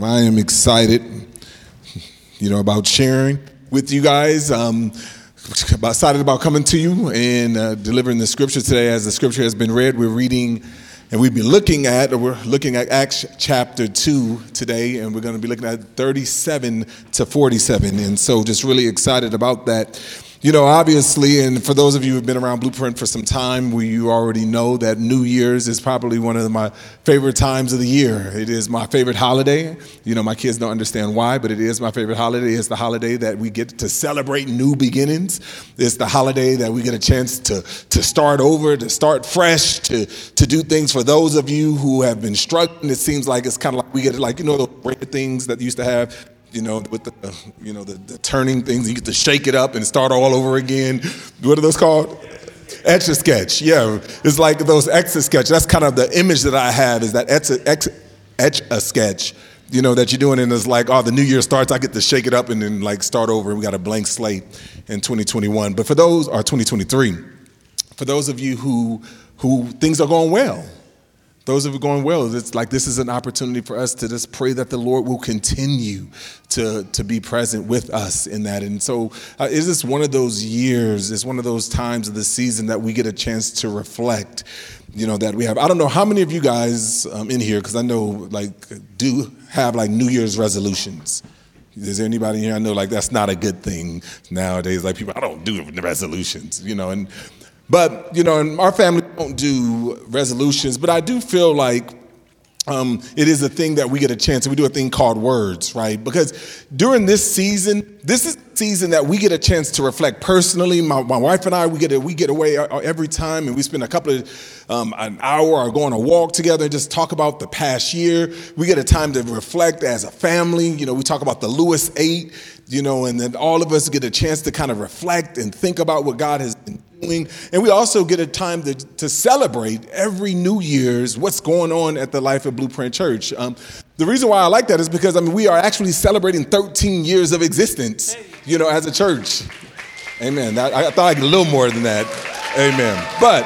I am excited, you know, about sharing with you guys. Um, excited about coming to you and uh, delivering the scripture today. As the scripture has been read, we're reading and we've been looking at, we're looking at Acts chapter 2 today, and we're going to be looking at 37 to 47. And so, just really excited about that. You know, obviously, and for those of you who've been around Blueprint for some time, we, you already know that New Year's is probably one of my favorite times of the year. It is my favorite holiday. You know, my kids don't understand why, but it is my favorite holiday. It's the holiday that we get to celebrate new beginnings. It's the holiday that we get a chance to, to start over, to start fresh, to, to do things for those of you who have been struggling. It seems like it's kind of like we get like, you know, the things that used to have you know, with the, you know, the, the turning things, you get to shake it up and start all over again. What are those called? Etch a sketch, yeah. It's like those etch a sketch. That's kind of the image that I have is that etch a, etch, etch a sketch, you know, that you're doing. And it's like, oh, the new year starts, I get to shake it up and then like start over. We got a blank slate in 2021. But for those, uh, or 2023, for those of you who, who things are going well, those of you going well, it's like this is an opportunity for us to just pray that the Lord will continue to, to be present with us in that. And so, uh, is this one of those years, it's one of those times of the season that we get a chance to reflect, you know, that we have. I don't know how many of you guys um, in here, because I know, like, do have like New Year's resolutions. Is there anybody here? I know like that's not a good thing nowadays. Like people, I don't do resolutions, you know, and but, you know, in our family don't do resolutions, but I do feel like um, it is a thing that we get a chance. We do a thing called words, right? Because during this season, this is season that we get a chance to reflect personally. My, my wife and I, we get a, we get away every time, and we spend a couple of um, an hour or go on a walk together and just talk about the past year. We get a time to reflect as a family. You know, we talk about the Lewis Eight. You know, and then all of us get a chance to kind of reflect and think about what God has been And we also get a time to, to celebrate every New Year's what's going on at the Life of Blueprint Church. Um, the reason why I like that is because I mean we are actually celebrating 13 years of existence, you know, as a church. Amen. I, I thought I could a little more than that. Amen. But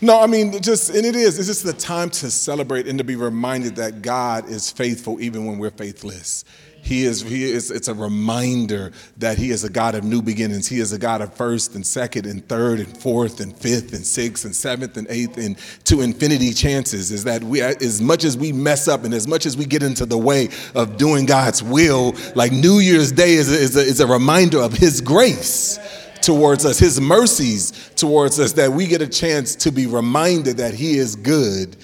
no, I mean, just, and it is, it's just the time to celebrate and to be reminded that God is faithful even when we're faithless. He is, he is, it's a reminder that He is a God of new beginnings. He is a God of first and second and third and fourth and fifth and sixth and seventh and eighth and to infinity chances. Is that we, as much as we mess up and as much as we get into the way of doing God's will, like New Year's Day is a, is a, is a reminder of His grace towards us, His mercies towards us, that we get a chance to be reminded that He is good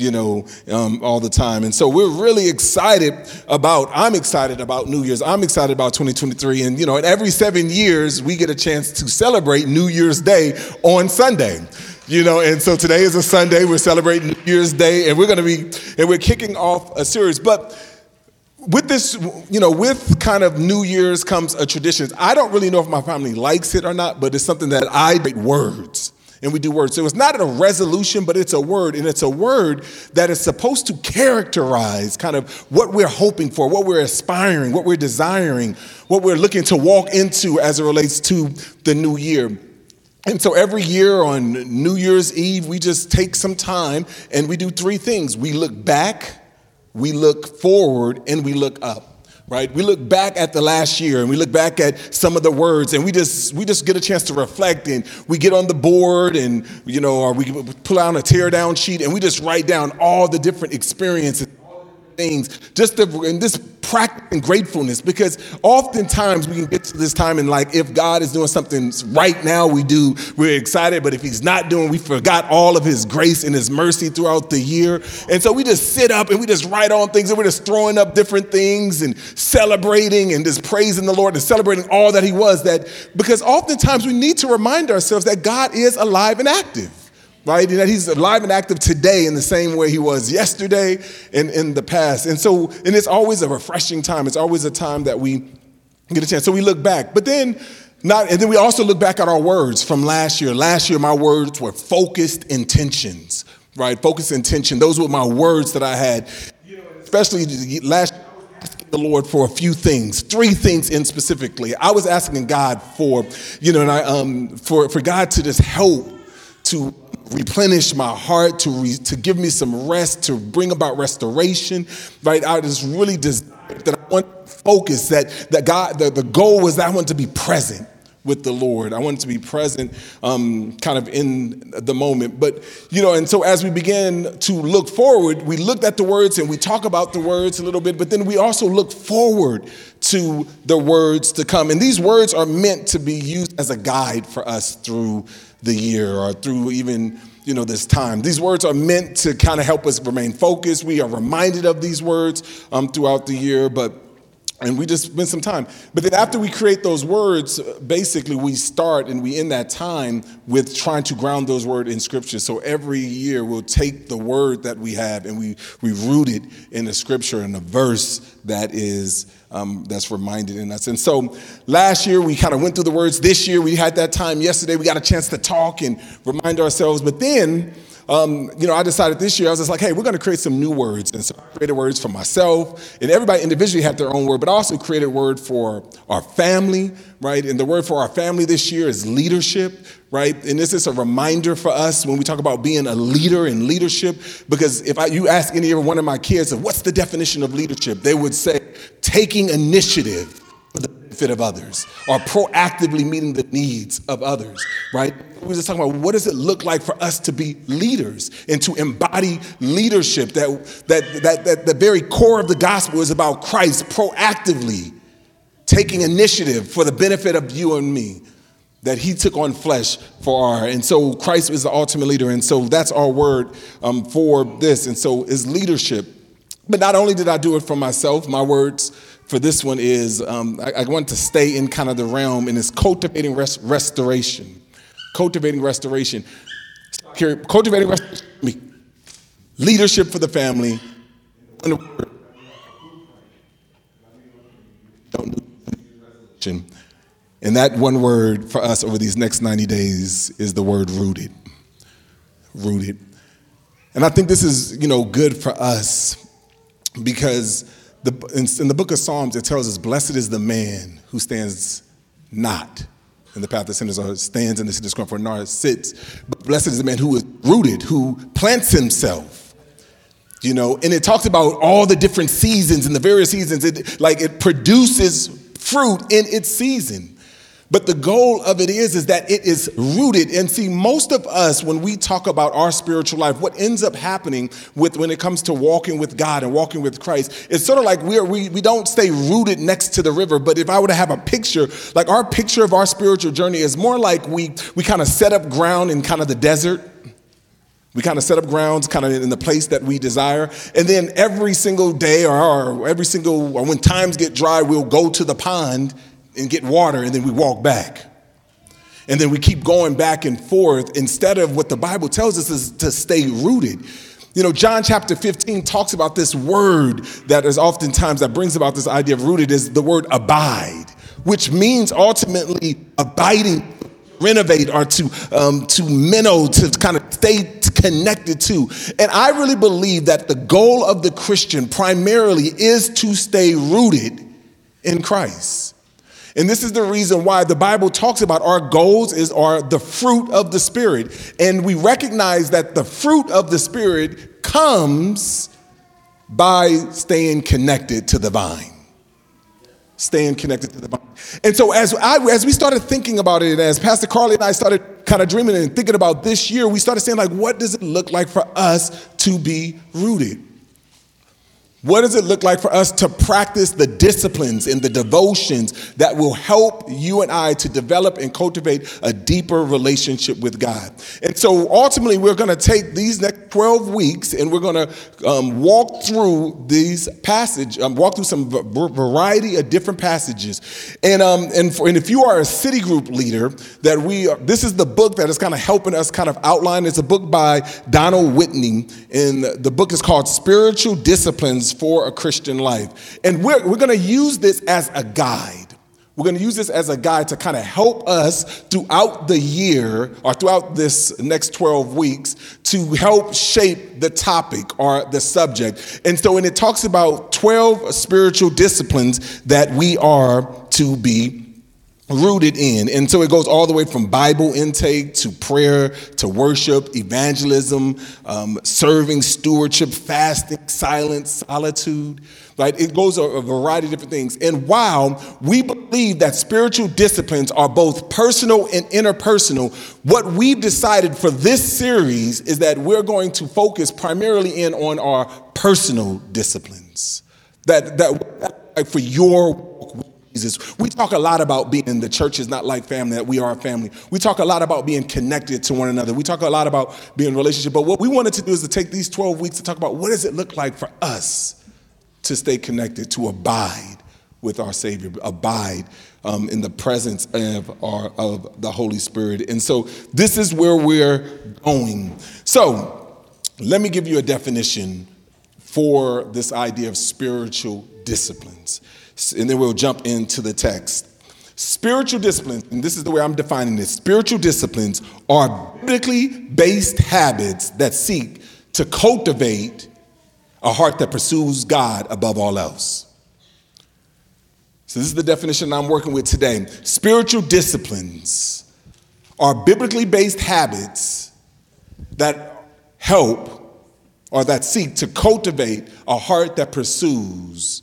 you know, um, all the time. And so we're really excited about, I'm excited about New Year's. I'm excited about 2023. And, you know, every seven years, we get a chance to celebrate New Year's Day on Sunday you know and so today is a sunday we're celebrating new year's day and we're going to be and we're kicking off a series but with this you know with kind of new year's comes a tradition i don't really know if my family likes it or not but it's something that i words and we do words. So it's not a resolution, but it's a word, and it's a word that is supposed to characterize kind of what we're hoping for, what we're aspiring, what we're desiring, what we're looking to walk into as it relates to the new year. And so every year on New Year's Eve, we just take some time and we do three things we look back, we look forward, and we look up right? We look back at the last year and we look back at some of the words and we just we just get a chance to reflect and we get on the board and you know or we pull out a tear down sheet and we just write down all the different experiences things, just to, this practice and gratefulness, because oftentimes we can get to this time and like if God is doing something right now, we do, we're excited, but if He's not doing, we forgot all of His grace and His mercy throughout the year. And so we just sit up and we just write on things and we're just throwing up different things and celebrating and just praising the Lord and celebrating all that He was. That because oftentimes we need to remind ourselves that God is alive and active right? And that he's alive and active today in the same way he was yesterday and in the past. And so, and it's always a refreshing time. It's always a time that we get a chance. So we look back, but then not, and then we also look back at our words from last year. Last year, my words were focused intentions, right? Focused intention. Those were my words that I had, especially last year the Lord for a few things, three things in specifically. I was asking God for, you know, and I um for for God to just help to replenish my heart, to, re, to give me some rest, to bring about restoration, right? I just really desire that I want focus, that, that God, the, the goal was that I want to be present with the Lord. I wanted to be present um, kind of in the moment. But, you know, and so as we began to look forward, we looked at the words and we talk about the words a little bit, but then we also look forward to the words to come. And these words are meant to be used as a guide for us through the year or through even you know this time these words are meant to kind of help us remain focused we are reminded of these words um, throughout the year but and we just spend some time. But then after we create those words, basically we start and we end that time with trying to ground those words in scripture. So every year we'll take the word that we have and we, we root it in the scripture in a verse that is um, that's reminded in us. And so last year we kind of went through the words. This year we had that time yesterday. We got a chance to talk and remind ourselves. But then um, you know, I decided this year, I was just like, hey, we're going to create some new words. And so I created words for myself, and everybody individually had their own word, but I also created a word for our family, right? And the word for our family this year is leadership, right? And this is a reminder for us when we talk about being a leader in leadership, because if I, you ask any of one of my kids, what's the definition of leadership? They would say, taking initiative for the benefit of others or proactively meeting the needs of others, right? We're just talking about what does it look like for us to be leaders and to embody leadership that, that, that, that the very core of the gospel is about Christ proactively taking initiative for the benefit of you and me that he took on flesh for our and so christ is the ultimate leader and so that's our word um, for this and so is leadership but not only did i do it for myself my words for this one is um, I, I, want to stay in kind of the realm and it's cultivating res- restoration. Cultivating restoration. Cultivating restoration. Leadership for the family. And that one word for us over these next 90 days is the word rooted. Rooted. And I think this is, you know, good for us because the, in, in, the book of Psalms, it tells us, Blessed is the man who stands not in the path of sinners or stands in the sinner's discomfort nor sits. But blessed is the man who is rooted, who plants himself. You know, and it talks about all the different seasons and the various seasons. It, like it produces fruit in its season. But the goal of it is, is that it is rooted. And see, most of us, when we talk about our spiritual life, what ends up happening with when it comes to walking with God and walking with Christ, it's sort of like we, we, we don't stay rooted next to the river. But if I were to have a picture, like our picture of our spiritual journey is more like we, we kind of set up ground in kind of the desert. We kind of set up grounds kind of in the place that we desire. And then every single day or, or every single, or when times get dry, we'll go to the pond and get water and then we walk back. And then we keep going back and forth instead of what the Bible tells us is to stay rooted. You know, John chapter 15 talks about this word that is oftentimes that brings about this idea of rooted is the word abide, which means ultimately abiding, renovate, or to um, to meno, to kind of stay connected to. And I really believe that the goal of the Christian primarily is to stay rooted in Christ. And this is the reason why the Bible talks about our goals is are the fruit of the spirit. And we recognize that the fruit of the spirit comes by staying connected to the vine. Staying connected to the vine. And so as I as we started thinking about it, as Pastor Carly and I started kind of dreaming and thinking about this year, we started saying, like, what does it look like for us to be rooted? What does it look like for us to practice the disciplines and the devotions that will help you and I to develop and cultivate a deeper relationship with God? And so ultimately, we're going to take these next 12 weeks and we're going to um, walk through these passages, um, walk through some variety of different passages. And, um, and, for, and if you are a city group leader, that we are, this is the book that is kind of helping us kind of outline. It's a book by Donald Whitney, and the book is called Spiritual Disciplines for a Christian life. And we're, we're going to use this as a guide. We're going to use this as a guide to kind of help us throughout the year or throughout this next 12 weeks to help shape the topic or the subject. And so, when it talks about 12 spiritual disciplines that we are to be rooted in. And so it goes all the way from Bible intake to prayer to worship, evangelism, um, serving, stewardship, fasting, silence, solitude. Right? It goes a, a variety of different things. And while we believe that spiritual disciplines are both personal and interpersonal, what we've decided for this series is that we're going to focus primarily in on our personal disciplines. That, that for your Jesus. We talk a lot about being the church is not like family, that we are a family. We talk a lot about being connected to one another. We talk a lot about being relationship. But what we wanted to do is to take these 12 weeks to talk about what does it look like for us to stay connected, to abide with our Savior, abide um, in the presence of, our, of the Holy Spirit. And so this is where we're going. So let me give you a definition for this idea of spiritual disciplines and then we'll jump into the text. Spiritual disciplines, and this is the way I'm defining this spiritual disciplines are biblically based habits that seek to cultivate a heart that pursues God above all else. So, this is the definition I'm working with today. Spiritual disciplines are biblically based habits that help or that seek to cultivate a heart that pursues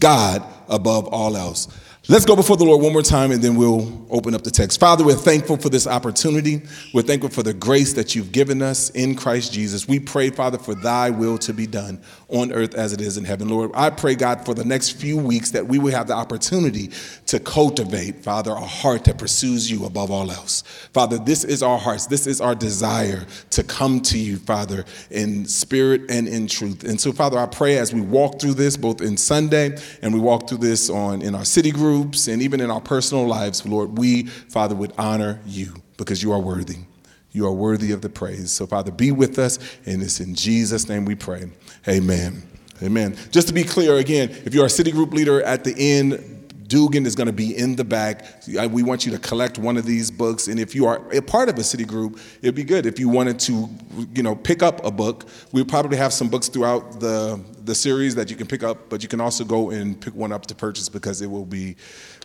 God above all else. Let's go before the Lord one more time and then we'll open up the text. Father, we're thankful for this opportunity. We're thankful for the grace that you've given us in Christ Jesus. We pray, Father, for thy will to be done on earth as it is in heaven. Lord, I pray, God, for the next few weeks that we will have the opportunity to cultivate, Father, a heart that pursues you above all else. Father, this is our hearts. This is our desire to come to you, Father, in spirit and in truth. And so, Father, I pray as we walk through this, both in Sunday and we walk through this on in our city group groups and even in our personal lives, Lord, we, Father, would honor you because you are worthy. You are worthy of the praise. So, Father, be with us, and it's in Jesus' name we pray. Amen. Amen. Just to be clear again, if you're a city group leader at the end, Dugan is going to be in the back. We want you to collect one of these books, and if you are a part of a city group, it'd be good if you wanted to, you know, pick up a book. We probably have some books throughout the the series that you can pick up, but you can also go and pick one up to purchase because it will be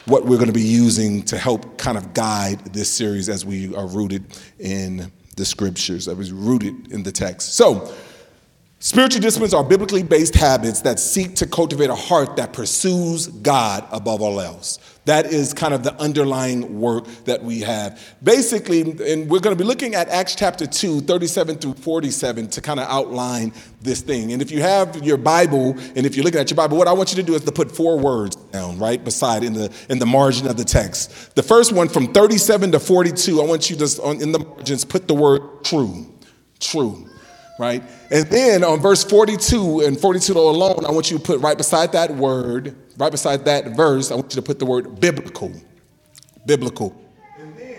what we're going to be using to help kind of guide this series as we are rooted in the scriptures, that was rooted in the text. So. Spiritual disciplines are biblically based habits that seek to cultivate a heart that pursues God above all else. That is kind of the underlying work that we have. Basically, and we're going to be looking at Acts chapter 2, 37 through 47 to kind of outline this thing. And if you have your Bible, and if you're looking at your Bible, what I want you to do is to put four words down, right beside in the in the margin of the text. The first one from 37 to 42, I want you to in the margins put the word true. True right? And then on verse 42 and 42 alone, I want you to put right beside that word, right beside that verse, I want you to put the word biblical. Biblical.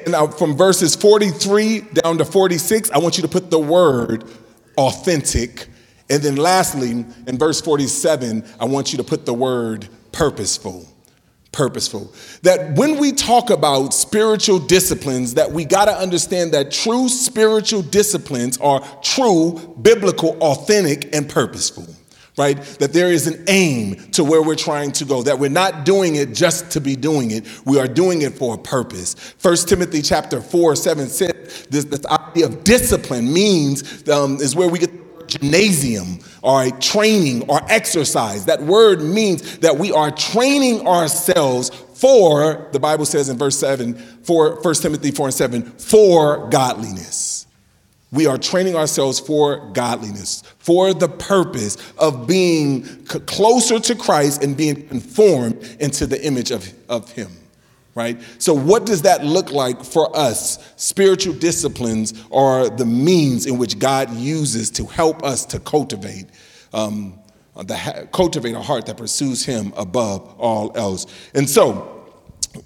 And now from verses 43 down to 46, I want you to put the word authentic. And then lastly, in verse 47, I want you to put the word purposeful purposeful. That when we talk about spiritual disciplines, that we got to understand that true spiritual disciplines are true, biblical, authentic, and purposeful. Right? That there is an aim to where we're trying to go, that we're not doing it just to be doing it. We are doing it for a purpose. First Timothy chapter 4, 7 says this, this idea of discipline means um, is where we get gymnasium or training or exercise. That word means that we are training ourselves for, the Bible says in verse 7, for 1 Timothy 4 and 7, for godliness. We are training ourselves for godliness, for the purpose of being closer to Christ and being conformed into the image of, of Him right? So, what does that look like for us? Spiritual disciplines are the means in which God uses to help us to cultivate. Um, the, cultivate a heart that pursues him above all else. And so,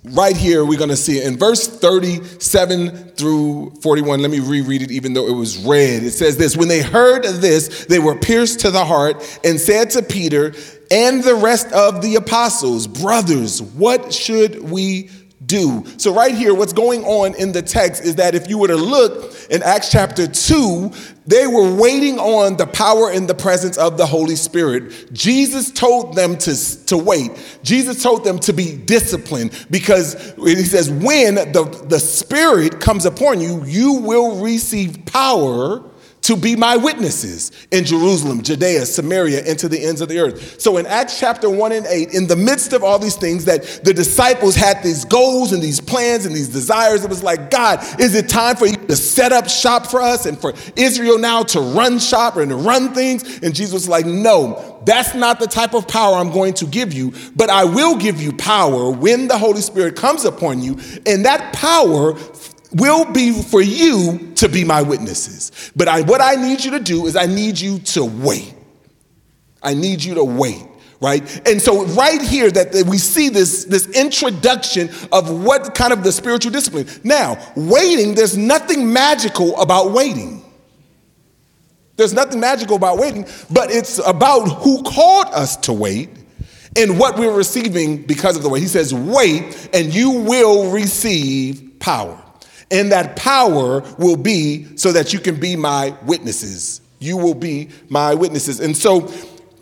right here, we're going to see it in verse 37 through 41. Let me reread it, even though it was read. It says this When they heard this, they were pierced to the heart and said to Peter and the rest of the apostles, Brothers, what should we do. So, right here, what's going on in the text is that if you were to look in Acts chapter 2, they were waiting on the power and the presence of the Holy Spirit. Jesus told them to, to wait. Jesus told them to be disciplined because he says, when the, the Spirit comes upon you, you will receive power to be my witnesses in Jerusalem, Judea, Samaria, and to the ends of the earth. So in Acts chapter 1 and 8, in the midst of all these things, that the disciples had these goals and these plans and these desires, it was like, God, is it time for you to set up shop for us and for Israel now to run shop and to run things? And Jesus was like, No, that's not the type of power I'm going to give you, but I will give you power when the Holy Spirit comes upon you. And that power will be for you to be my witnesses. But I, what I need you to do is I need you to wait. I need you to wait right? And so right here that we see this this introduction of what kind of the spiritual discipline. Now waiting there's nothing magical about waiting. There's nothing magical about waiting but it's about who called us to wait and what we're receiving because of the wait. He says wait and you will receive power and that power will be so that you can be my witnesses. You will be my witnesses. And so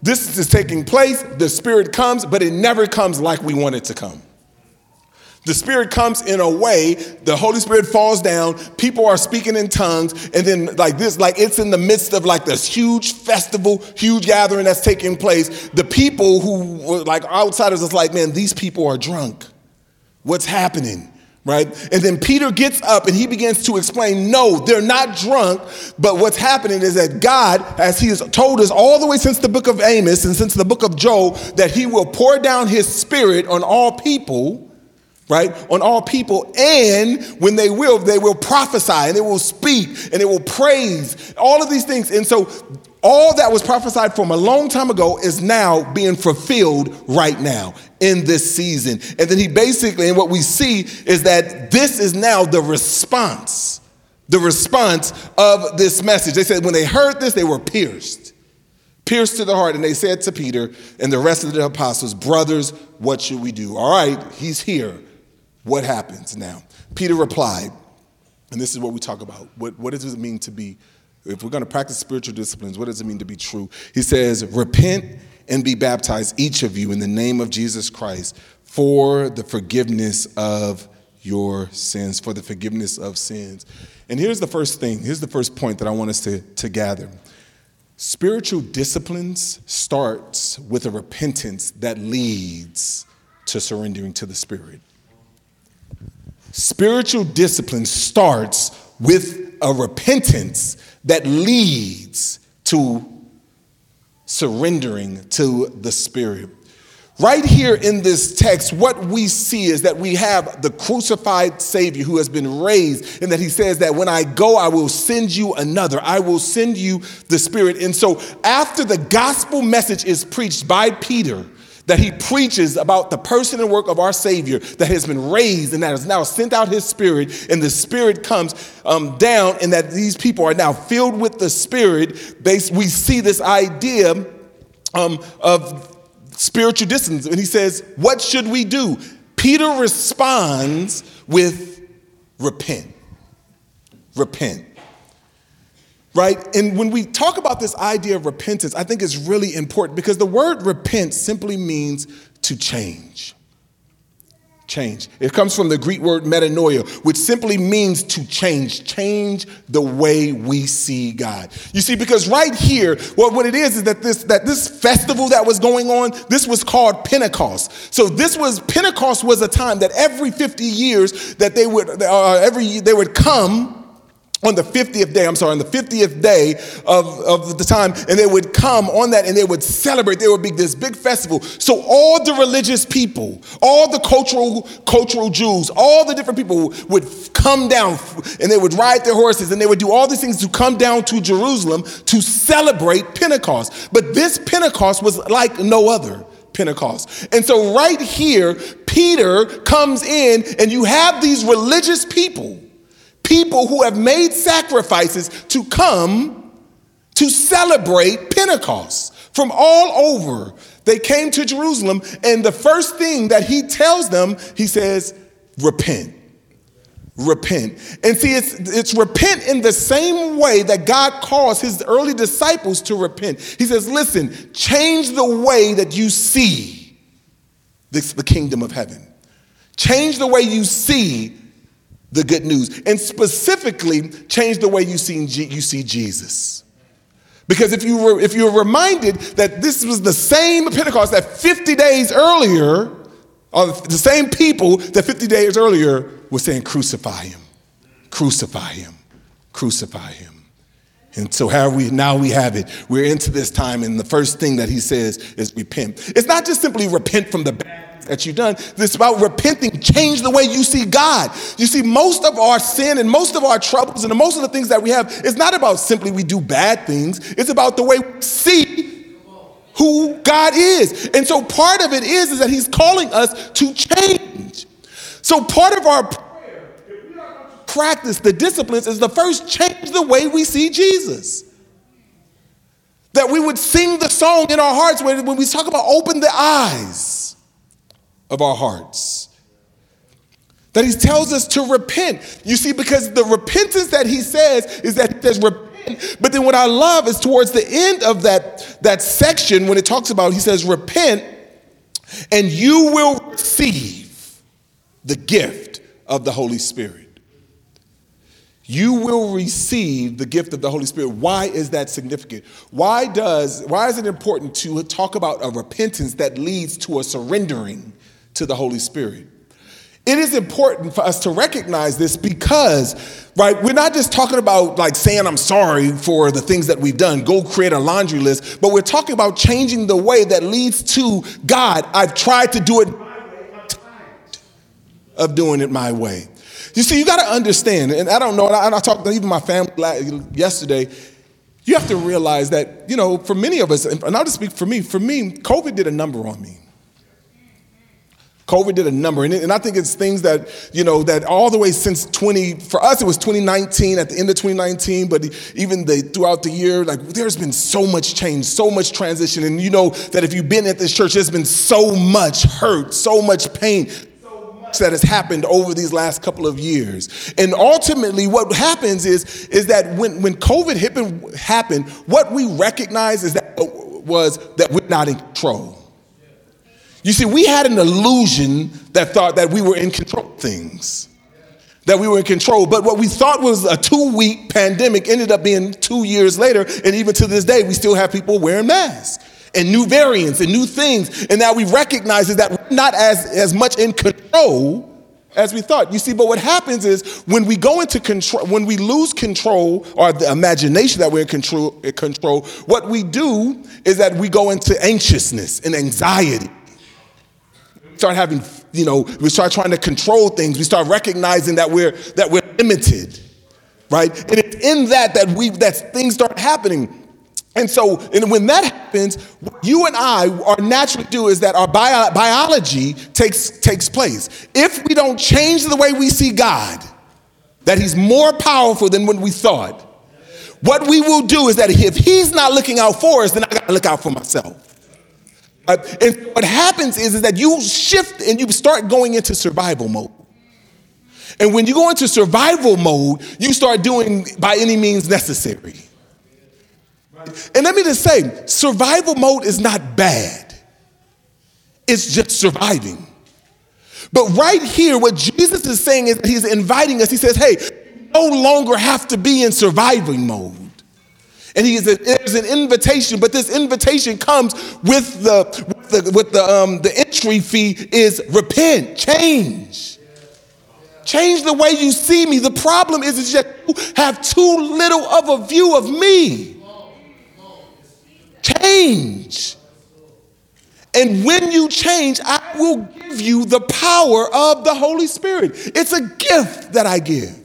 this is taking place. The Spirit comes, but it never comes like we want it to come. The Spirit comes in a way, the Holy Spirit falls down, people are speaking in tongues, and then, like this, like it's in the midst of like this huge festival, huge gathering that's taking place. The people who were like outsiders is like, man, these people are drunk. What's happening? Right? And then Peter gets up and he begins to explain no, they're not drunk, but what's happening is that God, as he has told us all the way since the book of Amos and since the book of Joel, that he will pour down his spirit on all people. Right? On all people, and when they will, they will prophesy and they will speak and they will praise, all of these things. And so all that was prophesied from a long time ago is now being fulfilled right now in this season. And then he basically, and what we see is that this is now the response, the response of this message. They said when they heard this, they were pierced, pierced to the heart. And they said to Peter and the rest of the apostles, Brothers, what should we do? All right, he's here. What happens now? Peter replied, and this is what we talk about. What, what does it mean to be if we're going to practice spiritual disciplines, what does it mean to be true? He says, Repent and be baptized, each of you, in the name of Jesus Christ for the forgiveness of your sins, for the forgiveness of sins. And here's the first thing, here's the first point that I want us to, to gather. Spiritual disciplines starts with a repentance that leads to surrendering to the Spirit. Spiritual discipline starts with a repentance that leads to surrendering to the Spirit. Right here in this text, what we see is that we have the crucified Savior who has been raised, and that he says that when I go, I will send you another. I will send you the Spirit. And so, after the gospel message is preached by Peter, that he preaches about the person and work of our Savior that has been raised and that has now sent out his Spirit, and the Spirit comes um, down, and that these people are now filled with the Spirit. They, we see this idea um, of spiritual distance, and he says, What should we do? Peter responds with repent. Repent right? And when we talk about this idea of repentance, I think it's really important because the word repent simply means to change. Change. It comes from the Greek word metanoia, which simply means to change, change the way we see God. You see, because right here, well, what it is is that this that this festival that was going on, this was called Pentecost. So this was Pentecost was a time that every 50 years that they would uh, every they would come on the 50th day, I'm sorry, on the 50th day of, of the time, and they would come on that and they would celebrate. There would be this big festival. So all the religious people, all the cultural cultural Jews, all the different people would come down and they would ride their horses and they would do all these things to come down to Jerusalem to celebrate Pentecost. But this Pentecost was like no other. Pentecost. And so, right here, Peter comes in, and you have these religious people people who have made sacrifices to come to celebrate Pentecost from all over. They came to Jerusalem, and the first thing that he tells them, he says, repent. Repent. And see, it's, it's repent in the same way that God calls his early disciples to repent. He says, listen, change the way that you see this, the kingdom of heaven. Change the way you see the good news. And specifically, change the way you see, you see Jesus. Because if you were, if you're reminded that this was the same Pentecost that 50 days earlier, or the same people that 50 days earlier were saying, crucify him, crucify him, crucify him. And so how we now we have it. We're into this time, and the first thing that he says is repent. It's not just simply repent from the bad that you've done. It's about repenting, change the way you see God. You see, most of our sin and most of our troubles and most of the things that we have is not about simply we do bad things. It's about the way we see who God is. And so part of it is, is that He's calling us to change. So part of our practice, the disciplines, is the first change the way we see Jesus. That we would sing the song in our hearts when we talk about open the eyes of our hearts. That he tells us to repent. You see, because the repentance that he says is that there's repent. But then what I love is towards the end of that, that section, when it talks about, he says, repent, and you will receive the gift of the Holy Spirit you will receive the gift of the Holy Spirit. Why is that significant? Why does why is it important to talk about a repentance that leads to a surrendering to the Holy Spirit? It is important for us to recognize this because, right, we're not just talking about like saying I'm sorry for the things that we've done, go create a laundry list, but we're talking about changing the way that leads to God. I've tried to do it of doing it my way. You see, you got to understand, and I don't know, and I, talked to even my family yesterday. You have to realize that, you know, for many of us, and I'll just speak for me, for me, COVID did a number on me. COVID did a number, and, and I think it's things that, you know, that all the way since 20, for us it was 2019, at the end of 2019, but even the, throughout the year, like there's been so much change, so much transition. And you know that if you've been at this church, there's been so much hurt, so much pain, so much that has happened over these last couple of years. And ultimately, what happens is, is that when, when COVID happened, what we recognize is that was that we're not in control. You see, we had an illusion that thought that we were in control of things, that we were in control. But what we thought was a two week pandemic ended up being two years later. And even to this day, we still have people wearing masks and new variants and new things. And now we recognize is that we're not as, as much in control as we thought. You see, but what happens is when we go into control, when we lose control or the imagination that we're in control, in control, what we do is that we go into anxiousness and anxiety. Start having, you know, we start trying to control things. We start recognizing that we're that we're limited, right? And it's in that that we that things start happening. And so, and when that happens, what you and I are naturally do is that our bio- biology takes, takes place. If we don't change the way we see God, that He's more powerful than when we thought, what we will do is that if He's not looking out for us, then I gotta look out for myself. Uh, and what happens is, is that you shift and you start going into survival mode. And when you go into survival mode, you start doing by any means necessary. And let me just say survival mode is not bad, it's just surviving. But right here, what Jesus is saying is that he's inviting us. He says, hey, no longer have to be in surviving mode. And he is a, there's an invitation, but this invitation comes with the with the, with the, um, the entry fee is repent, change. Change the way you see me. The problem is, is that you have too little of a view of me. Change. And when you change, I will give you the power of the Holy Spirit. It's a gift that I give.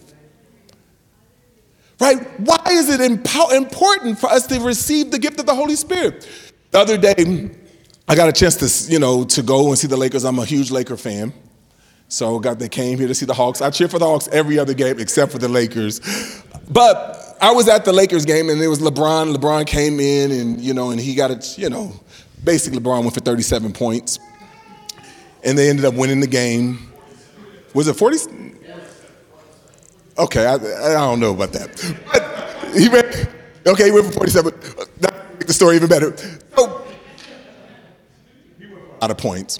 Right? Why is it important for us to receive the gift of the Holy Spirit? The other day, I got a chance to, you know, to go and see the Lakers. I'm a huge Laker fan. So got they came here to see the Hawks. I cheer for the Hawks every other game except for the Lakers. But I was at the Lakers game and it was LeBron. LeBron came in and you know and he got it. You know, basically LeBron went for 37 points, and they ended up winning the game. Was it 40? Okay, I, I don't know about that. But he went, okay, he went for 47. That make the story even better. So, out of points.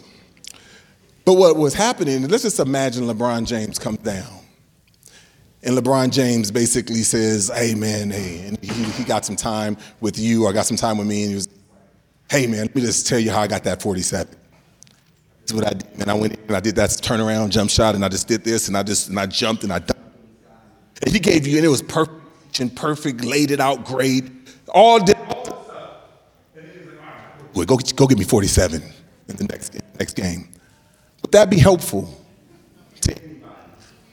But what was happening, let's just imagine LeBron James comes down. And LeBron James basically says, hey man, hey, and he, he got some time with you, or got some time with me, and he was, hey man, let me just tell you how I got that 47. That's what I did. And I went in and I did that turnaround jump shot, and I just did this, and I just and I jumped and I dunked and he gave you, and it was perfect and perfect, laid it out great. All did. Go, go get me 47 in the next, next game. Would that be helpful to?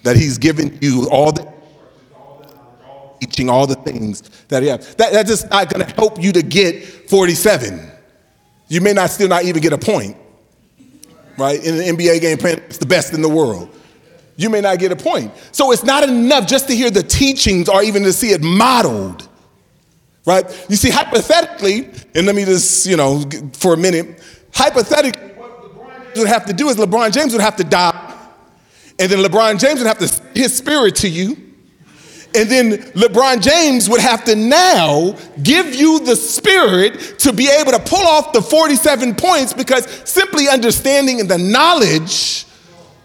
That he's given you all the teaching, all the things that he has. That, that's just not going to help you to get 47. You may not still not even get a point, right? In an NBA game, it's the best in the world you may not get a point. So it's not enough just to hear the teachings or even to see it modeled. Right? You see, hypothetically, and let me just, you know, for a minute, hypothetically, what would have to do is LeBron James would have to die. And then LeBron James would have to his spirit to you. And then LeBron James would have to now give you the spirit to be able to pull off the 47 points because simply understanding and the knowledge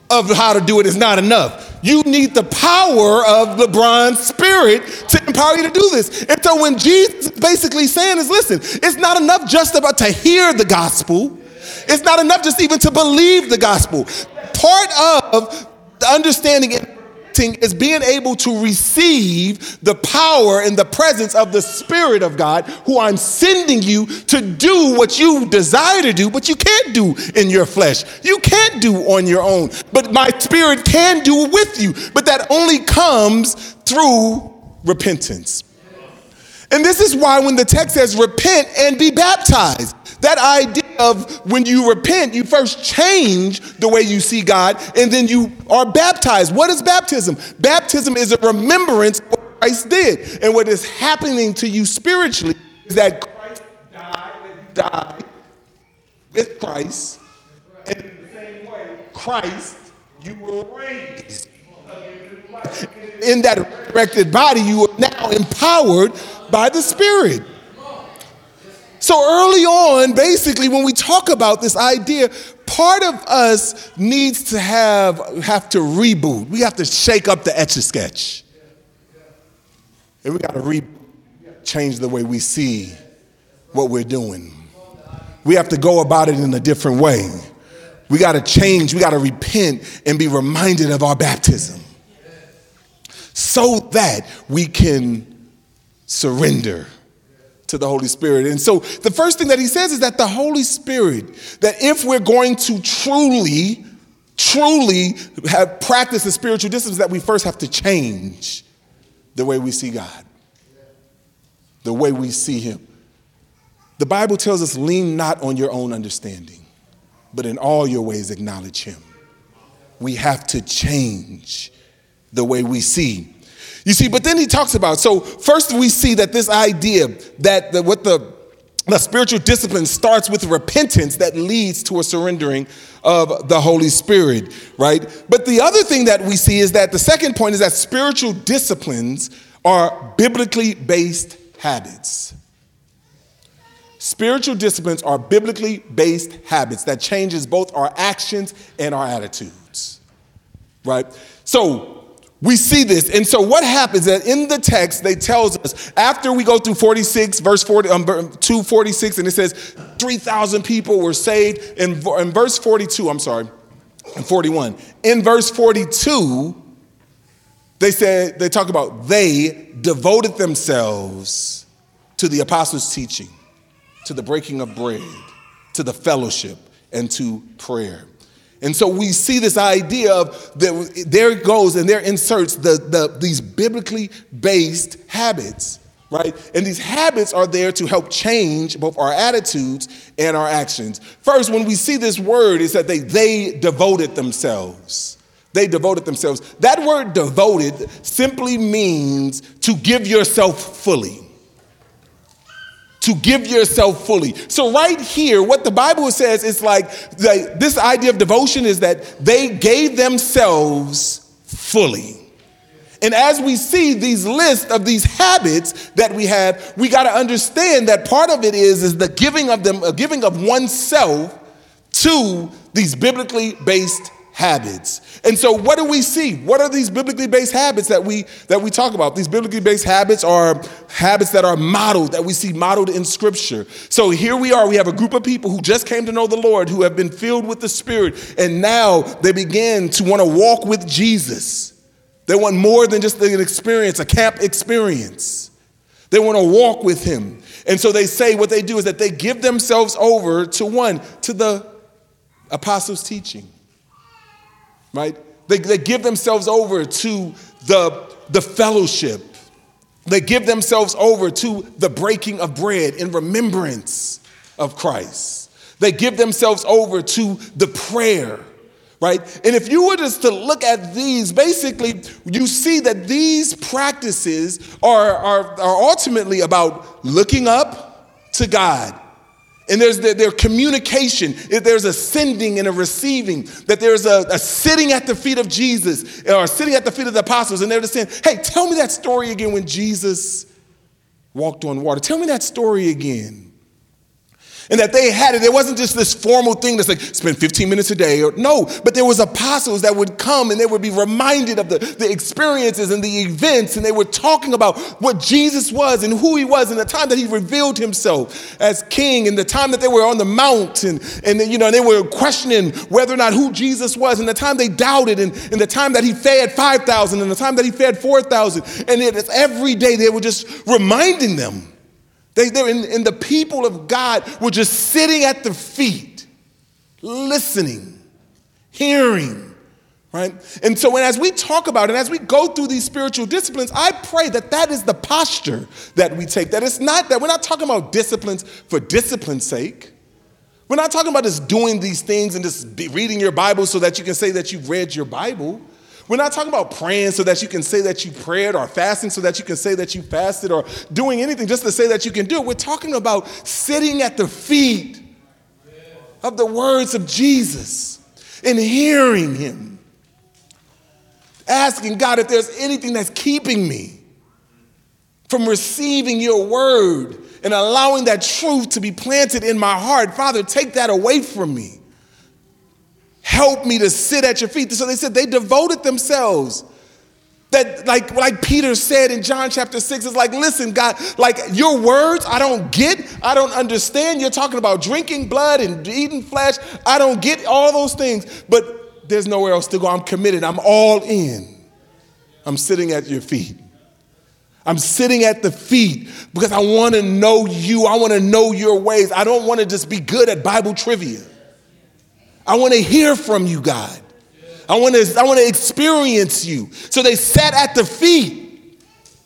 of how to do it is not enough. You need the power of LeBron's spirit to empower you to do this. And so when Jesus basically saying is, listen, it's not enough just about to hear the gospel. It's not enough just even to believe the gospel. Part of the understanding is being able to receive the power and the presence of the Spirit of God, who I'm sending you to do what you desire to do, but you can't do in your flesh. You can't do on your own. But my Spirit can do with you. But that only comes through repentance. And this is why when the text says repent and be baptized, that idea of when you repent, you first change the way you see God, and then you are baptized. What is baptism? Baptism is a remembrance of what Christ did. And what is happening to you spiritually is that Christ died and died with Christ. And in the same way, Christ, you were raised. In that resurrected body, you are now empowered by the Spirit. So early on, basically, when we talk about this idea, part of us needs to have, have to reboot. We have to shake up the etch a sketch. And we got to re- change the way we see what we're doing. We have to go about it in a different way. We got to change, we got to repent and be reminded of our baptism so that we can surrender to the Holy Spirit. And so the first thing that he says is that the Holy Spirit, that if we're going to truly, truly have practice the spiritual disciplines, that we first have to change the way we see God, the way we see Him. The Bible tells us, lean not on your own understanding, but in all your ways acknowledge Him. We have to change the way we see you see, but then he talks about, so first we see that this idea that the, what the, the spiritual discipline starts with repentance that leads to a surrendering of the Holy Spirit, right? But the other thing that we see is that the second point is that spiritual disciplines are biblically based habits. Spiritual disciplines are biblically based habits that changes both our actions and our attitudes. Right? So, we see this. And so what happens that in the text, they tells us after we go through 46, verse 40, um, 246, and it says 3,000 people were saved. In, in verse 42, I'm sorry, in 41. In verse 42, they said, they talk about they devoted themselves to the apostles' teaching, to the breaking of bread, to the fellowship, and to prayer. And so we see this idea of that there it goes and there inserts the, the, these biblically based habits, right? And these habits are there to help change both our attitudes and our actions. First, when we see this word, is that they, they devoted themselves. They devoted themselves. That word devoted simply means to give yourself fully. To give yourself fully. So, right here, what the Bible says is like the, this idea of devotion is that they gave themselves fully. And as we see these lists of these habits that we have, we got to understand that part of it is, is the giving of them, a giving of oneself to these biblically based habits. And so what do we see? What are these biblically based habits that we that we talk about? These biblically based habits are habits that are modeled that we see modeled in scripture. So here we are, we have a group of people who just came to know the Lord, who have been filled with the Spirit, and now they begin to want to walk with Jesus. They want more than just an experience, a camp experience. They want to walk with him. And so they say what they do is that they give themselves over to one, to the apostles' teaching. Right? They, they give themselves over to the, the fellowship. They give themselves over to the breaking of bread in remembrance of Christ. They give themselves over to the prayer right? And if you were just to look at these, basically, you see that these practices are, are, are ultimately about looking up to God. And there's their, their communication, there's a sending and a receiving, that there's a, a, sitting at the feet of Jesus or sitting at the feet of the apostles, and they're just saying, Hey, tell me that story again when Jesus walked on water. Tell me that story again and that they had it. It wasn't just this formal thing that's like spend 15 minutes a day or no, but there was apostles that would come and they would be reminded of the, the experiences and the events and they were talking about what Jesus was and who he was and the time that he revealed himself as king and the time that they were on the mount and, and you know, they were questioning whether or not who Jesus was and the time they doubted and, and the time that he fed 5,000 and the time that he fed 4,000 and it's every day they were just reminding them they, they and, and the people of God were just sitting at the feet, listening, hearing, right? And so, when, as we talk about it, as we go through these spiritual disciplines, I pray that that is the posture that we take. That it's not that we're not talking about disciplines for discipline's sake. We're not talking about just doing these things and just reading your Bible so that you can say that you've read your Bible. We're not talking about praying so that you can say that you prayed or fasting so that you can say that you fasted or doing anything just to say that you can do it. We're talking about sitting at the feet of the words of Jesus and hearing him. Asking God if there's anything that's keeping me from receiving your word and allowing that truth to be planted in my heart. Father, take that away from me. Help me to sit at your feet. So they said they devoted themselves. That, like, like Peter said in John chapter 6, it's like, listen, God, like your words, I don't get, I don't understand. You're talking about drinking blood and eating flesh. I don't get all those things, but there's nowhere else to go. I'm committed, I'm all in. I'm sitting at your feet. I'm sitting at the feet because I want to know you. I want to know your ways. I don't want to just be good at Bible trivia. I want to hear from you, God. I want to I want to experience you. So they sat at the feet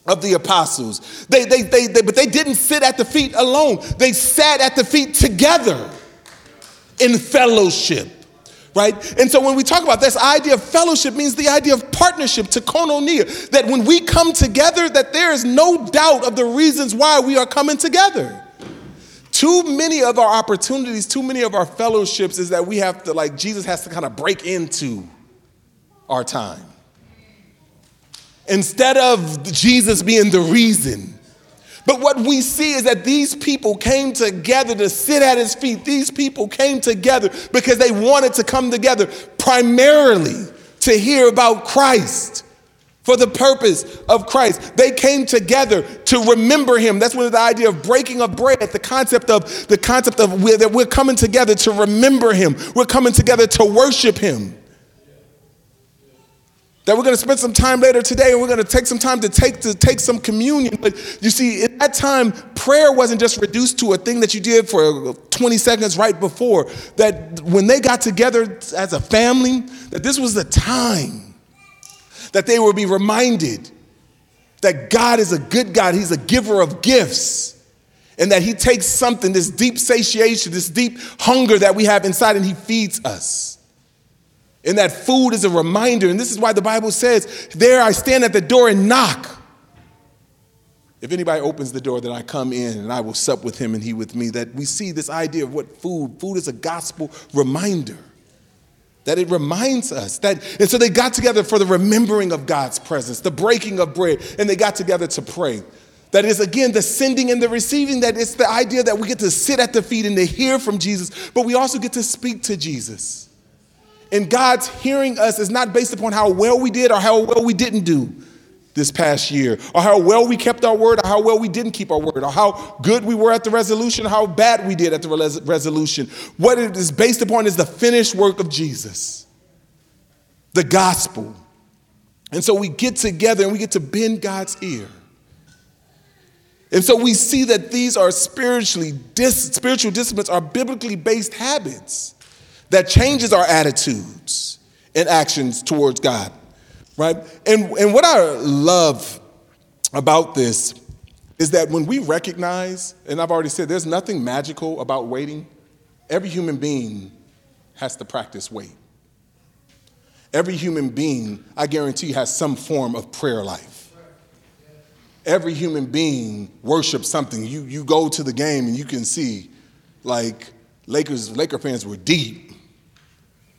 of the apostles. They, they, they, they, but they didn't sit at the feet alone. They sat at the feet together in fellowship. Right? And so when we talk about this idea of fellowship means the idea of partnership to koinonia, that when we come together, that there is no doubt of the reasons why we are coming together. Too many of our opportunities, too many of our fellowships is that we have to, like, Jesus has to kind of break into our time. Instead of Jesus being the reason. But what we see is that these people came together to sit at his feet. These people came together because they wanted to come together primarily to hear about Christ for the purpose of Christ. They came together to remember him. That's of the idea of breaking of bread, the concept of the concept of we're, that we're coming together to remember him. We're coming together to worship him. That we're going to spend some time later today and we're going to take some time to take to take some communion. But you see, at that time, prayer wasn't just reduced to a thing that you did for 20 seconds right before. That when they got together as a family, that this was the time that they will be reminded that God is a good God, He's a giver of gifts, and that He takes something, this deep satiation, this deep hunger that we have inside, and He feeds us. And that food is a reminder, and this is why the Bible says, There I stand at the door and knock. If anybody opens the door, then I come in and I will sup with him and he with me. That we see this idea of what food, food is a gospel reminder. That it reminds us that, and so they got together for the remembering of God's presence, the breaking of bread, and they got together to pray. That is again the sending and the receiving, that it's the idea that we get to sit at the feet and to hear from Jesus, but we also get to speak to Jesus. And God's hearing us is not based upon how well we did or how well we didn't do this past year, or how well we kept our word, or how well we didn't keep our word, or how good we were at the resolution, how bad we did at the resolution. What it is based upon is the finished work of Jesus, the gospel. And so we get together and we get to bend God's ear. And so we see that these are spiritually dis- spiritual disciplines are biblically based habits that changes our attitudes and actions towards God right? And, and what I love about this is that when we recognize, and I've already said there's nothing magical about waiting, every human being has to practice wait. Every human being, I guarantee, has some form of prayer life. Every human being worships something. You, you go to the game and you can see, like, Lakers, Laker fans were deep,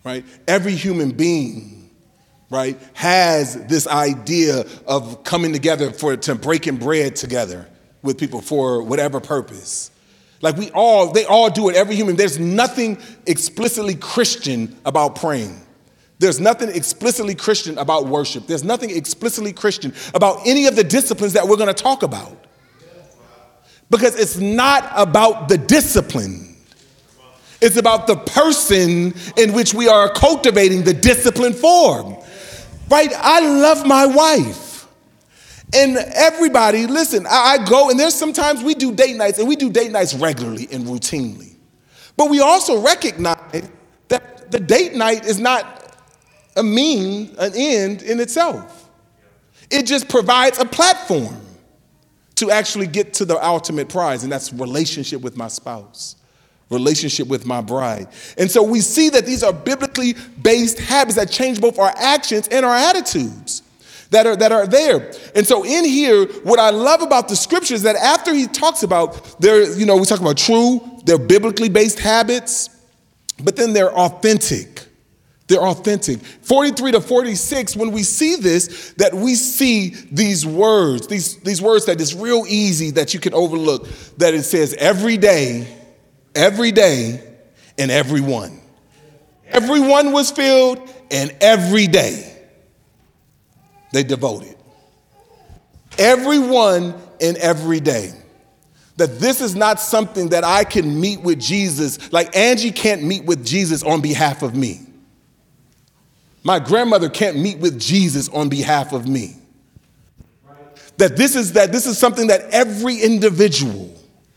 right? Every human being right, has this idea of coming together for to breaking bread together with people for whatever purpose. Like we all, they all do it, every human. There's nothing explicitly Christian about praying. There's nothing explicitly Christian about worship. There's nothing explicitly Christian about any of the disciplines that we're going to talk about. Because it's not about the discipline. It's about the person in which we are cultivating the discipline form right? I love my wife. And everybody, listen, I, I go, and there's sometimes we do date nights, and we do date nights regularly and routinely. But we also recognize that the date night is not a mean, an end in itself. It just provides a platform to actually get to the ultimate prize, and that's relationship with my spouse relationship with my bride. And so we see that these are biblically based habits that change both our actions and our attitudes that are, that are there. And so in here, what I love about the scriptures that after he talks about there, you know, we talk about true, they're biblically based habits, but then they're authentic. They're authentic. 43 to 46, when we see this, that we see these words, these, these words that is real easy that you can overlook, that it says every day every day and everyone. Everyone was filled, and every day they devoted. Everyone and every day. That this is not something that I can meet with Jesus, like Angie can't meet with Jesus on behalf of me. My grandmother can't meet with Jesus on behalf of me. That this is that this is something that every individual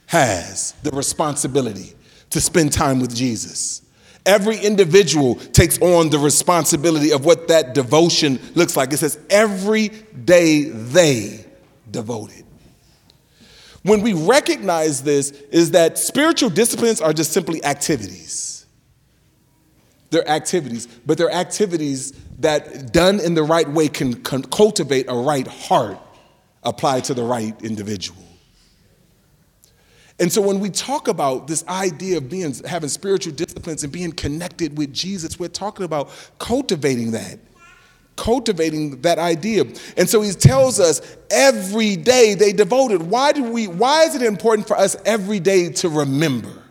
has the responsibility to spend time with Jesus. Every individual takes on the responsibility of what that devotion looks like. It says, every day they devoted. When we recognize this, is that spiritual disciplines are just simply activities. They're activities, but they're activities that, done in the right way, can cultivate a right heart applied to the right individual. And so when we talk about this idea of being having spiritual disciplines and being connected with Jesus, we're talking about cultivating that. Cultivating that idea. And so he tells us every day they devoted. Why do we why is it important for us every day to remember?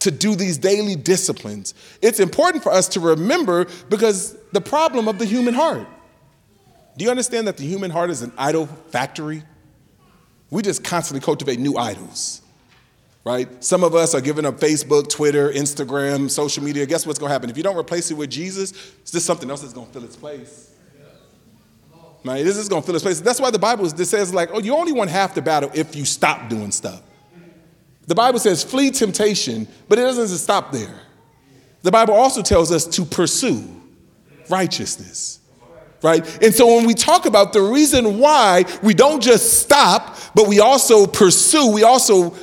To do these daily disciplines. It's important for us to remember because the problem of the human heart. Do you understand that the human heart is an idol factory? We just constantly cultivate new idols right? Some of us are giving up Facebook, Twitter, Instagram, social media. Guess what's going to happen? If you don't replace it with Jesus, it's just something else that's going to fill its place. Right? This is going to fill its place. That's why the Bible says, like, oh, you only won half the battle if you stop doing stuff. The Bible says, flee temptation, but it doesn't stop there. The Bible also tells us to pursue righteousness. Right? And so when we talk about the reason why we don't just stop, but we also pursue, we also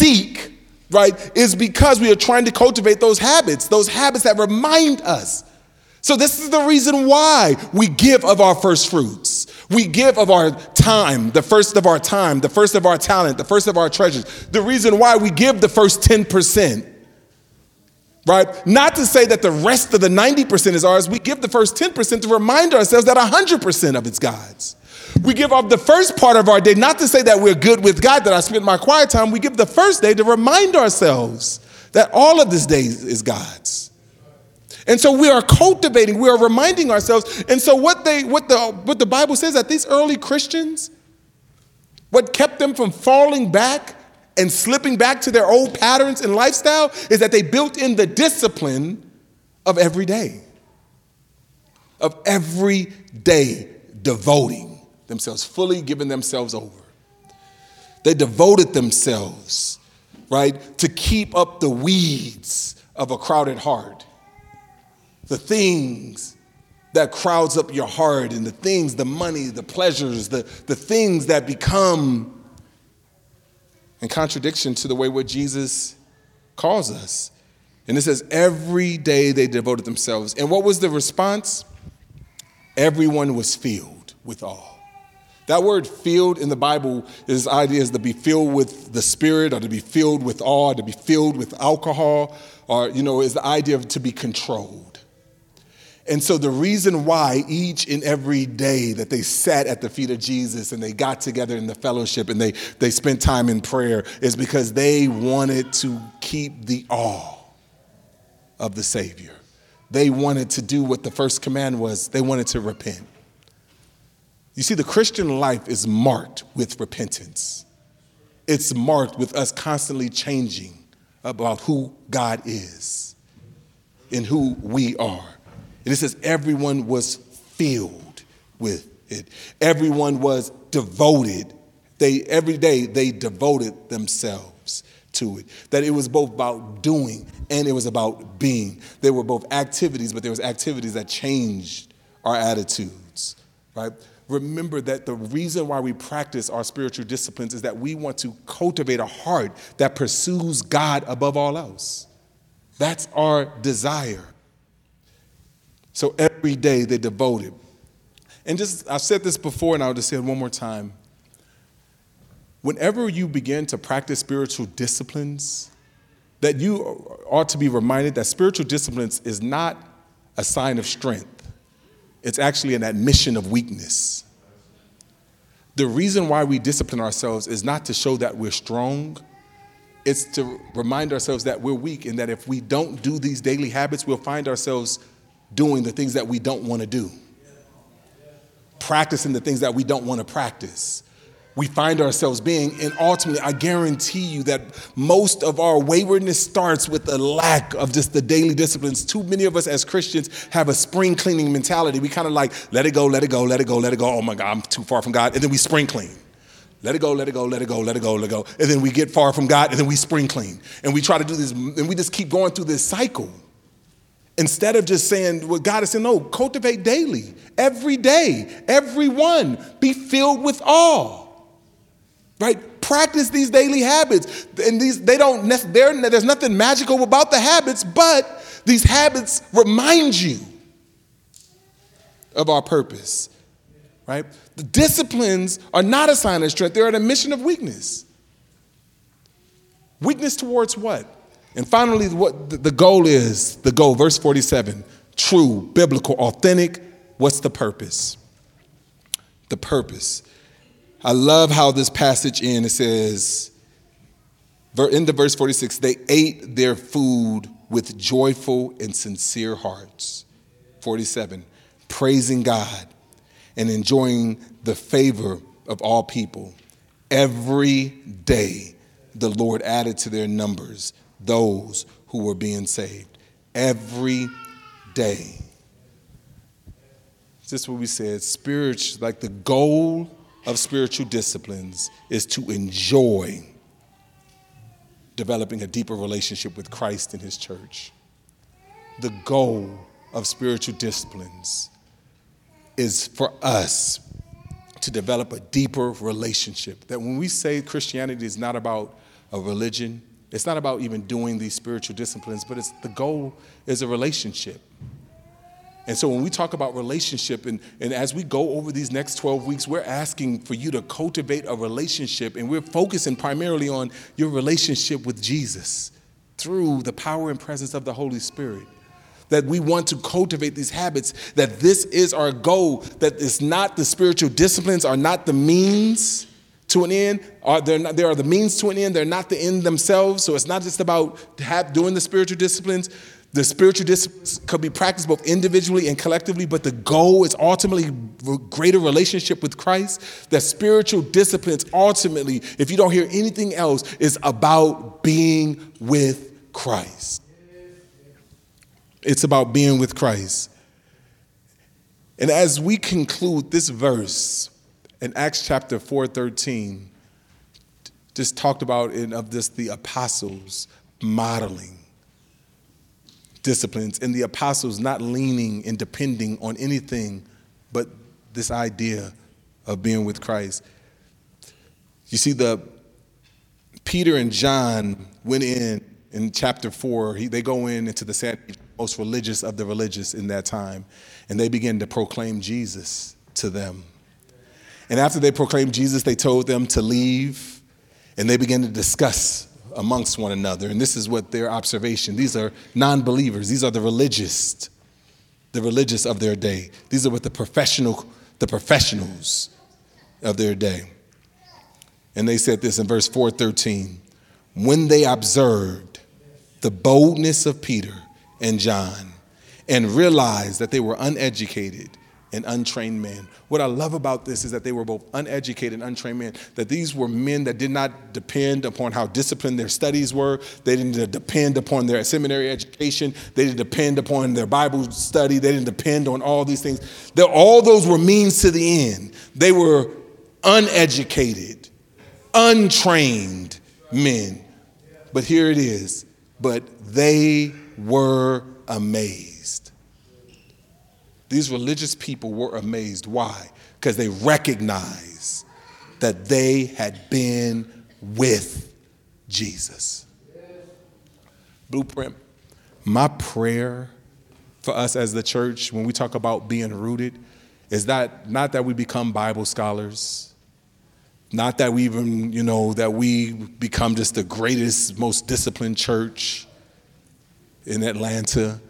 seek, right, is because we are trying to cultivate those habits, those habits that remind us. So, this is the reason why we give of our first fruits. We give of our time, the first of our time, the first of our talent, the first of our treasures. The reason why we give the first 10%, right? Not to say that the rest of the 90% is ours. We give the first 10% to remind ourselves that 100% of it's God's. We give up the first part of our day, not to say that we're good with God, that I spent my quiet time. We give the first day to remind ourselves that all of this day is God's. And so we are cultivating, we are reminding ourselves. And so what they what the what the Bible says that these early Christians, what kept them from falling back and slipping back to their old patterns and lifestyle is that they built in the discipline of every day. Of every day devoting themselves, fully giving themselves over. They devoted themselves, right, to keep up the weeds of a crowded heart. The things that crowds up your heart and the things, the money, the pleasures, the, the things that become in contradiction to the way what Jesus calls us. And it says, every day they devoted themselves. And what was the response? Everyone was filled with awe. That word filled in the Bible is idea is to be filled with the Spirit or to be filled with awe, to be filled with alcohol, or, you know, is the idea of to be controlled. And so the reason why each and every day that they sat at the feet of Jesus and they got together in the fellowship and they, they spent time in prayer is because they wanted to keep the awe of the Savior. They wanted to do what the first command was, they wanted to repent. You see, the Christian life is marked with repentance. It's marked with us constantly changing about who God is and who we are. And it says everyone was filled with it. Everyone was devoted. They every day they devoted themselves to it. That it was both about doing and it was about being. There were both activities, but there was activities that changed our attitudes, right? Remember that the reason why we practice our spiritual disciplines is that we want to cultivate a heart that pursues God above all else. That's our desire. So every day they devoted. And just, I've said this before and I'll just say it one more time. Whenever you begin to practice spiritual disciplines, that you ought to be reminded that spiritual disciplines is not a sign of strength it's actually an admission of weakness. The reason why we discipline ourselves is not to show that we're strong, it's to remind ourselves that we're weak and that if we don't do these daily habits, we'll find ourselves doing the things that we don't want to do, practicing the things that we don't want to practice we find ourselves being. And ultimately, I guarantee you that most of our waywardness starts with a lack of just the daily disciplines. Too many of us as Christians have a spring cleaning mentality. We kind of like, let it go, let it go, let it go, let it go. Oh my God, I'm too far from God. And then we spring clean. Let it go, let it go, let it go, let it go, let it go. And then we get far from God and then we spring clean. And we try to do this, and we just keep going through this cycle. Instead of just saying what God is saying, no, cultivate daily, every day, every one, be filled with awe right? Practice these daily habits. And these, they don't, there's nothing magical about the habits, but these habits remind you of our purpose, right? The disciplines are not a sign of strength, they're an admission of weakness. Weakness towards what? And finally, what the goal is the goal, verse 47 true, biblical, authentic. What's the purpose? The purpose. I love how this passage in it says, in the verse 46, they ate their food with joyful and sincere hearts. 47, praising God and enjoying the favor of all people. Every day the Lord added to their numbers those who were being saved. Every day. Is what we said. Spiritual, like the goal of spiritual disciplines is to enjoy developing a deeper relationship with Christ and His church. The goal of spiritual disciplines is for us to develop a deeper relationship. That when we say Christianity is not about a religion, it's not about even doing these spiritual disciplines, but it's the goal is a relationship. And so when we talk about relationship, and, and as we go over these next 12 weeks, we're asking for you to cultivate a relationship, and we're focusing primarily on your relationship with Jesus through the power and presence of the Holy Spirit. That we want to cultivate these habits, that this is our goal, that it's not the spiritual disciplines, are not the means to an end. Are they not, are the means to an end. They're not the end themselves. So it's not just about have, doing the spiritual disciplines. The spiritual disciplines could be practiced both individually and collectively, but the goal is ultimately greater relationship with Christ. That spiritual disciplines ultimately, if you don't hear anything else, is about being with Christ. It's about being with Christ. And as we conclude this verse in Acts chapter 4:13, just talked about in of this the apostles modeling disciplines and the apostles not leaning and depending on anything but this idea of being with Christ. You see, the Peter and John went in in chapter four. He, they go in into the most religious of the religious in that time, and they begin to proclaim Jesus to them. And after they proclaimed Jesus, they told them to leave, and they began to discuss amongst one another. And this is what their observation. These are non-believers. These are the religious, the religious of their day. These are what the professional, the professionals of their day. And they said this in verse 413. When they observed the boldness of Peter and John and realized that they were uneducated and untrained men. What I love about this is that they were both uneducated and untrained men, that these were men that did not depend upon how disciplined their studies were. They didn't depend upon their seminary education. They didn't depend upon their Bible study. They didn't depend on all these things. That all those were means to the end. They were uneducated, untrained men. But here it is. But they were amazed. These religious people were amazed. Why? Because they recognized that they had been with Jesus. Blueprint. My prayer for us as the church, when we talk about being rooted, is that not that we become Bible scholars, not that we even, you know, that we become just the greatest, most disciplined church in Atlanta,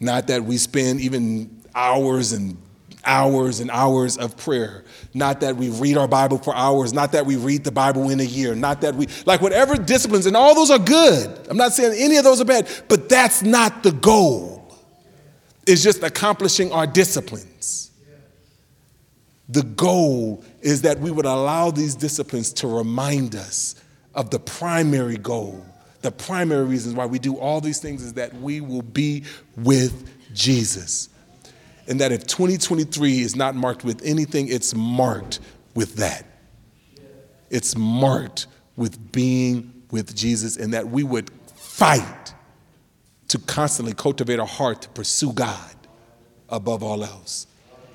not that we spend even hours and hours and hours of prayer. Not that we read our Bible for hours, not that we read the Bible in a year, not that we, like whatever disciplines, and all those are good. I'm not saying any of those are bad, but that's not the goal. It's just accomplishing our disciplines. The goal is that we would allow these disciplines to remind us of the primary goal. The primary reasons why we do all these things is that we will be with Jesus and that if 2023 is not marked with anything, it's marked with that. It's marked with being with Jesus, and that we would fight to constantly cultivate a heart to pursue God above all else.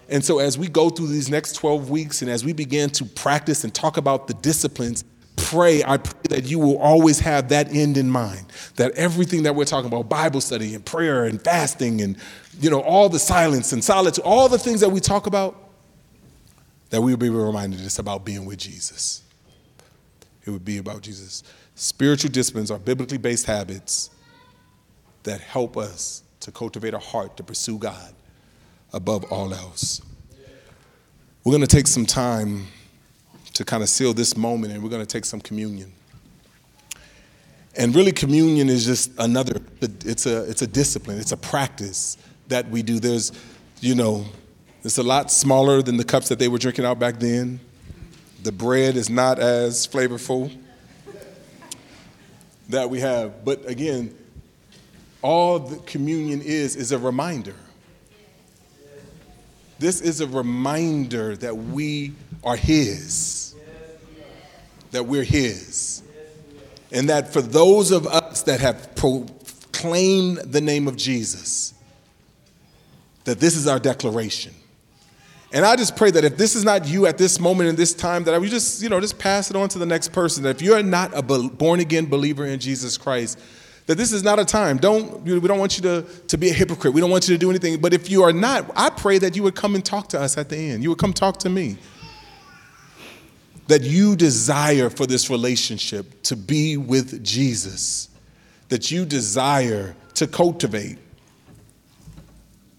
And so, as we go through these next 12 weeks and as we begin to practice and talk about the disciplines, pray, I pray that you will always have that end in mind. That everything that we're talking about, Bible study and prayer and fasting and you know, all the silence and solitude, all the things that we talk about, that we will be reminded it's about being with Jesus. It would be about Jesus. Spiritual disciplines are biblically based habits that help us to cultivate a heart to pursue God above all else. We're going to take some time to kind of seal this moment and we're going to take some communion. And really, communion is just another, it's a, it's a discipline, it's a practice that we do. There's, you know, it's a lot smaller than the cups that they were drinking out back then. The bread is not as flavorful that we have. But again, all the communion is is a reminder. This is a reminder that we are His, that we're His. And that for those of us that have proclaimed the name of Jesus, that this is our declaration. And I just pray that if this is not you at this moment in this time, that we just, you know, just pass it on to the next person. That if you're not a born again believer in Jesus Christ, that this is not a time. Don't we don't want you to, to be a hypocrite. We don't want you to do anything. But if you are not, I pray that you would come and talk to us at the end. You would come talk to me. That you desire for this relationship to be with Jesus. That you desire to cultivate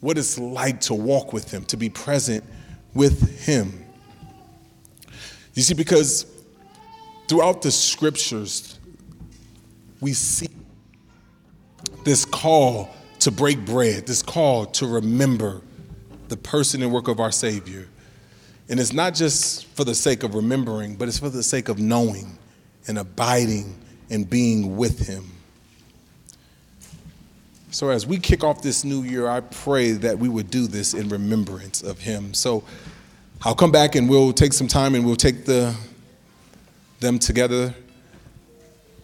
what it's like to walk with him, to be present with him. You see, because throughout the scriptures, we see this call to break bread, this call to remember the person and work of our Savior. And it's not just for the sake of remembering, but it's for the sake of knowing and abiding and being with Him. So, as we kick off this new year, I pray that we would do this in remembrance of Him. So, I'll come back and we'll take some time and we'll take the, them together.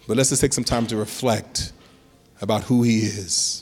But let's just take some time to reflect about who He is